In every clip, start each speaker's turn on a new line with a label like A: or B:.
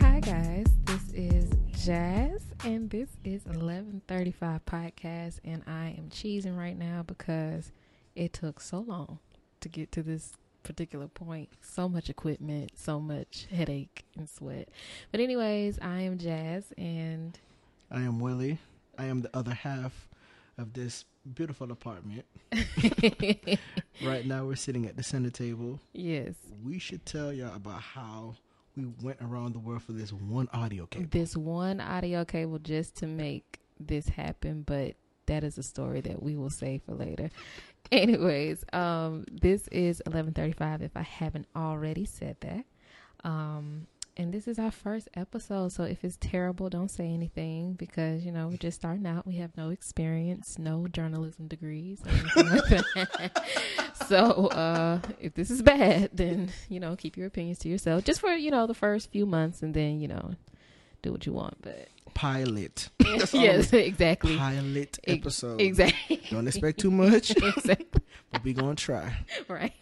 A: Hi guys, this is Jazz and this is 1135 podcast and I am cheesing right now because it took so long to get to this particular point. So much equipment, so much headache and sweat. But anyways, I am Jazz and
B: I am Willie. I am the other half of this beautiful apartment. right now we're sitting at the center table.
A: yes,
B: We should tell y'all about how we went around the world for this one audio cable.
A: this one audio cable just to make this happen, but that is a story that we will save for later. Anyways, um, this is eleven thirty five. If I haven't already said that, um, and this is our first episode. So if it's terrible, don't say anything because you know we're just starting out. We have no experience, no journalism degrees. Like so uh, if this is bad, then you know keep your opinions to yourself, just for you know the first few months, and then you know do what you want. But
B: Pilot.
A: Yes, exactly.
B: Pilot episode.
A: Exactly.
B: Don't expect too much,
A: exactly.
B: but we gonna try.
A: Right.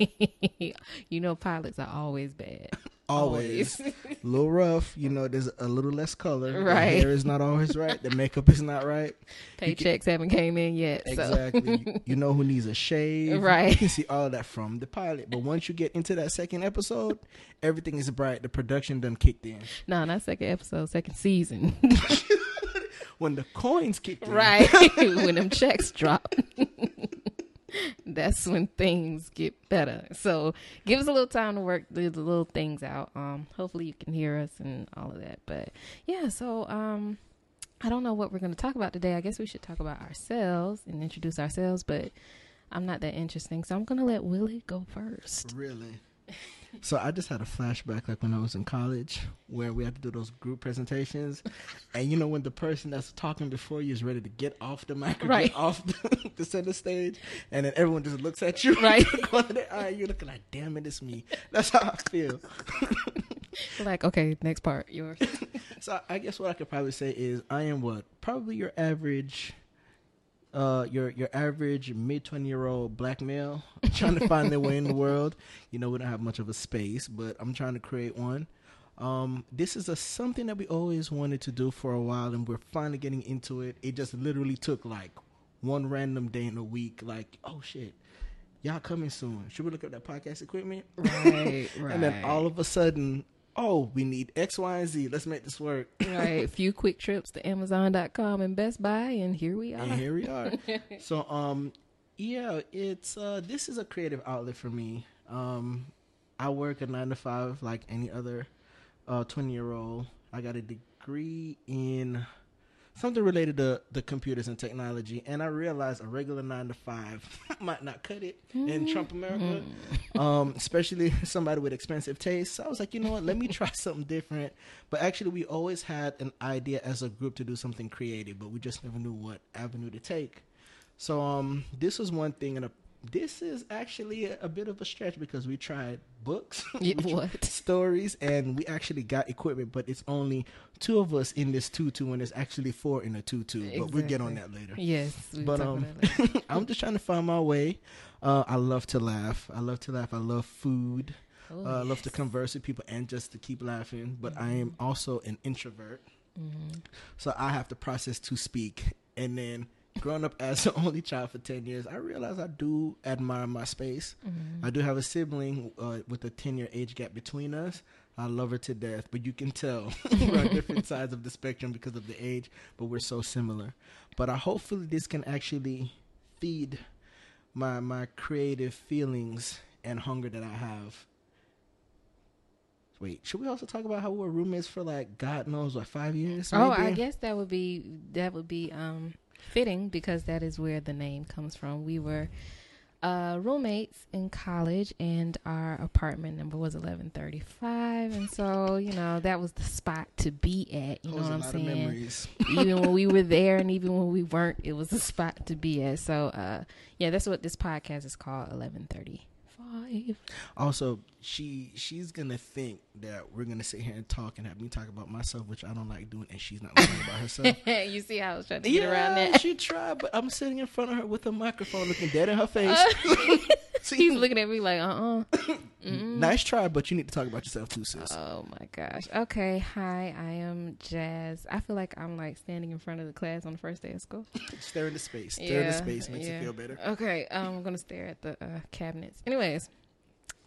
A: you know, pilots are always bad.
B: Always. a little rough, you know, there's a little less color. The
A: Right.
B: hair is not always right. The makeup is not right.
A: Paychecks haven't came in yet. So.
B: Exactly. You- you know who needs a shave.
A: Right.
B: You can see all of that from the pilot. But once you get into that second episode, everything is bright. The production done kicked in.
A: No, not second episode, second season.
B: When the coins kicked in.
A: right. when them checks drop. That's when things get better. So give us a little time to work the, the little things out. Um, hopefully you can hear us and all of that. But yeah, so um, I don't know what we're going to talk about today. I guess we should talk about ourselves and introduce ourselves. But I'm not that interesting, so I'm going to let Willie go first.
B: Really? So I just had a flashback like when I was in college where we had to do those group presentations. And you know when the person that's talking before you is ready to get off the mic
A: Right.
B: off the, the center stage and then everyone just looks at you
A: Right.
B: corner of eye, you're looking like, damn it, it's me. That's how I feel.
A: Like, okay, next part, yours.
B: So I guess what I could probably say is I am what probably your average, uh, your your average mid twenty year old black male trying to find their way in the world. You know we don't have much of a space, but I'm trying to create one. Um, this is a something that we always wanted to do for a while, and we're finally getting into it. It just literally took like one random day in a week. Like, oh shit, y'all coming soon? Should we look up that podcast equipment?
A: right, right.
B: And then all of a sudden, oh, we need X, Y, and Z. Let's make this work.
A: right, a few quick trips to Amazon.com and Best Buy, and here we are.
B: and here we are. so um yeah, it's uh this is a creative outlet for me. Um I work a 9 to 5 like any other uh 20 year old. I got a degree in something related to the computers and technology and I realized a regular 9 to 5 might not cut it in Trump America. Um especially somebody with expensive tastes. So I was like, you know what? Let me try something different. But actually we always had an idea as a group to do something creative, but we just never knew what avenue to take. So um, this was one thing, and a, this is actually a, a bit of a stretch because we tried books, we tried
A: what?
B: stories, and we actually got equipment, but it's only two of us in this tutu, and there's actually four in a tutu. But we'll get on that later.
A: Yes, we
B: But, um. I'm just trying to find my way. Uh, I love to laugh. I love to laugh. I love food.
A: Oh,
B: uh, I love to converse with people and just to keep laughing. But I am also an introvert.
A: Mhm.
B: So I have to process to speak. And then growing up as the only child for 10 years, I realize I do admire my space.
A: Mhm.
B: I do have a sibling uh, with a 10 year age gap between us. I love her to death, but you can tell we're on different sides of the spectrum because of the age, but we're so similar. But I hopefully this can actually feed my my creative feelings and hunger that I have. Wait, should we also talk about how we were roommates for like God knows what five years?
A: Oh, I guess that would be that would be um fitting because that is where the name comes from. We were uh roommates in college and our apartment number was 1135 and so you know that was the spot to be at you know what i'm saying? even when we were there and even when we weren't it was a spot to be at. So uh yeah that's what this podcast is called 1135
B: Also, she she's gonna think that we're gonna sit here and talk and have me talk about myself, which I don't like doing, and she's not learning about herself.
A: you see how i was trying to get around that
B: she tried, but I'm sitting in front of her with a microphone, looking dead in her face.
A: He's looking at me like, uh, uh
B: Nice try, but you need to talk about yourself too, sis.
A: Oh my gosh. Okay. Hi, I am Jazz. I feel like I'm like standing in front of the class on the first day of school.
B: Stare into space. Stare into space makes
A: yeah.
B: you feel better.
A: Okay. Um, I'm gonna stare at the uh, cabinets. Anyways,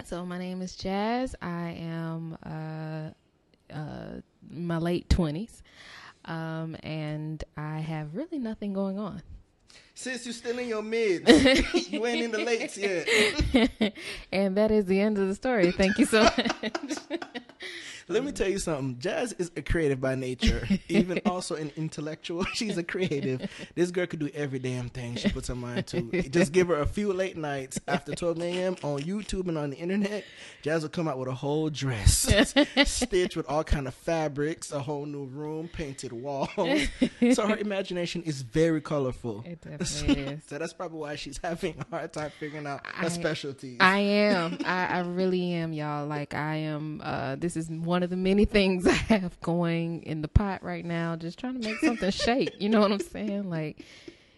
A: so my name is Jazz. I am uh, uh, my late twenties, um, and I have really nothing going on.
B: Sis, you're still in your mid. you ain't in the lates
A: yet. and that is the end of the story. Thank you so much.
B: Let me tell you something. Jazz is a creative by nature, even also an intellectual. She's a creative. This girl could do every damn thing she puts her mind to. Just give her a few late nights after 12 a.m. on YouTube and on the internet. Jazz will come out with a whole dress, stitched with all kind of fabrics, a whole new room, painted walls. So her imagination is very colorful.
A: It definitely is.
B: So that's probably why she's having a hard time figuring out her I, specialties.
A: I am. I, I really am, y'all. Like I am. Uh, this is one of the many things I have going in the pot right now, just trying to make something shake. You know what I'm saying? Like,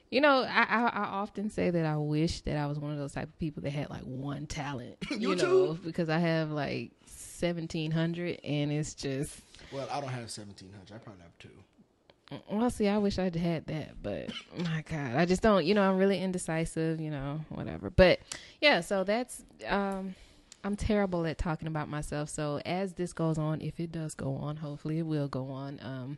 A: you know, I, I, I often say that I wish that I was one of those type of people that had like one talent. You,
B: you
A: know, because I have like seventeen hundred, and it's just.
B: Well, I don't have seventeen hundred. I probably have two.
A: Well, see, I wish I'd had that, but my God, I just don't. You know, I'm really indecisive. You know, whatever. But yeah, so that's um I'm terrible at talking about myself. So as this goes on, if it does go on, hopefully it will go on. Um,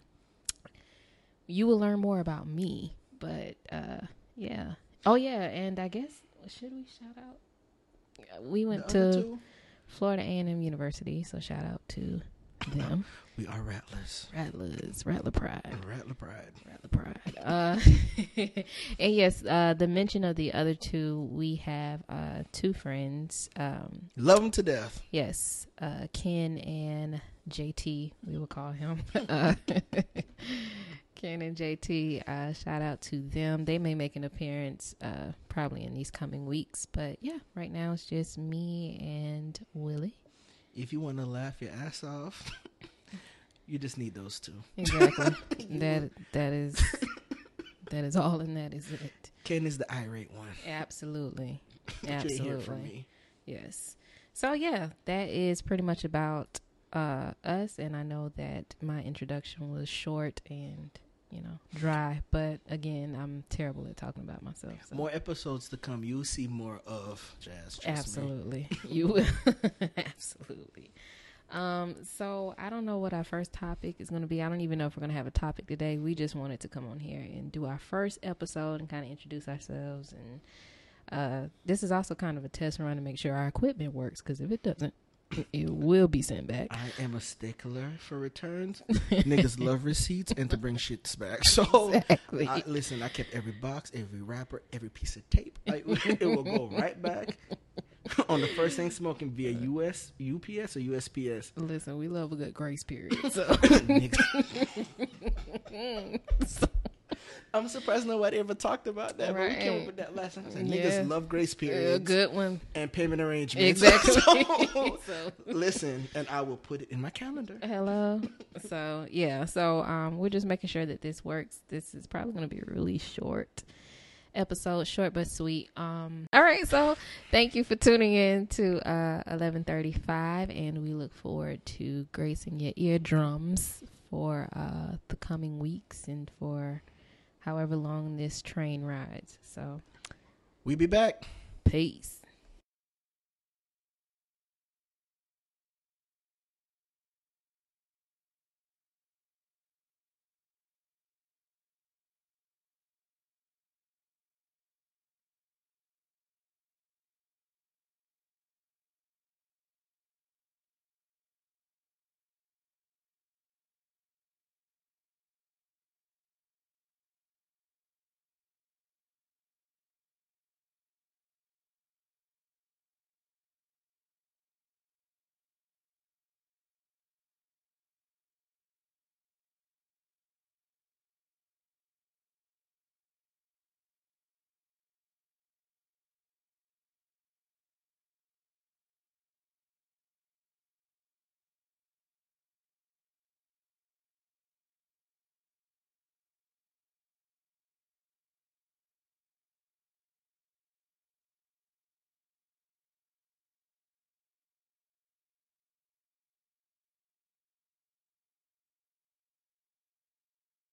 A: you will learn more about me. But uh, yeah. Oh yeah, and I guess should we shout out? We went to two? Florida A&M University, so shout out to them.
B: We are Rattlers.
A: Rattlers. Rattler Pride.
B: Rattler Pride.
A: Rattler Pride. Uh, and yes, uh, the mention of the other two, we have uh, two friends. Um,
B: Love them to death.
A: Yes. Uh, Ken and JT, we will call him. Uh, Ken and JT, uh, shout out to them. They may make an appearance uh, probably in these coming weeks. But yeah, right now it's just me and Willie.
B: If you want to laugh your ass off. You just need those two.
A: Exactly. that that is that is all, and that is it.
B: Ken is the irate one.
A: Absolutely. Absolutely. Yes. So yeah, that is pretty much about uh, us, and I know that my introduction was short and you know dry, but again, I'm terrible at talking about myself.
B: So. More episodes to come. You'll see more of jazz.
A: Absolutely, you will. Absolutely. Um, so I don't know what our first topic is going to be. I don't even know if we're going to have a topic today. We just wanted to come on here and do our first episode and kind of introduce ourselves. And uh, this is also kind of a test run to make sure our equipment works because if it doesn't, it will be sent back.
B: I am a stickler for returns. Niggas love receipts and to bring shits back. So exactly. I, listen, I kept every box, every wrapper, every piece of tape. I, it will go right back on the first thing smoking via uh, US UPS or USPS.
A: Listen, we love a good grace period. So.
B: so. I'm surprised nobody ever talked about that. Right. But we came up with that last time. Like, yeah. Niggas love grace periods.
A: A good one.
B: And payment arrangements.
A: Exactly.
B: so, so. Listen, and I will put it in my calendar.
A: Hello. So yeah. So um, we're just making sure that this works. This is probably going to be a really short episode, short but sweet. Um, all right, so thank you for tuning in to uh, 1135, and we look forward to gracing your eardrums for uh, the coming weeks and for however long this train rides. So
B: we be back.
A: Peace.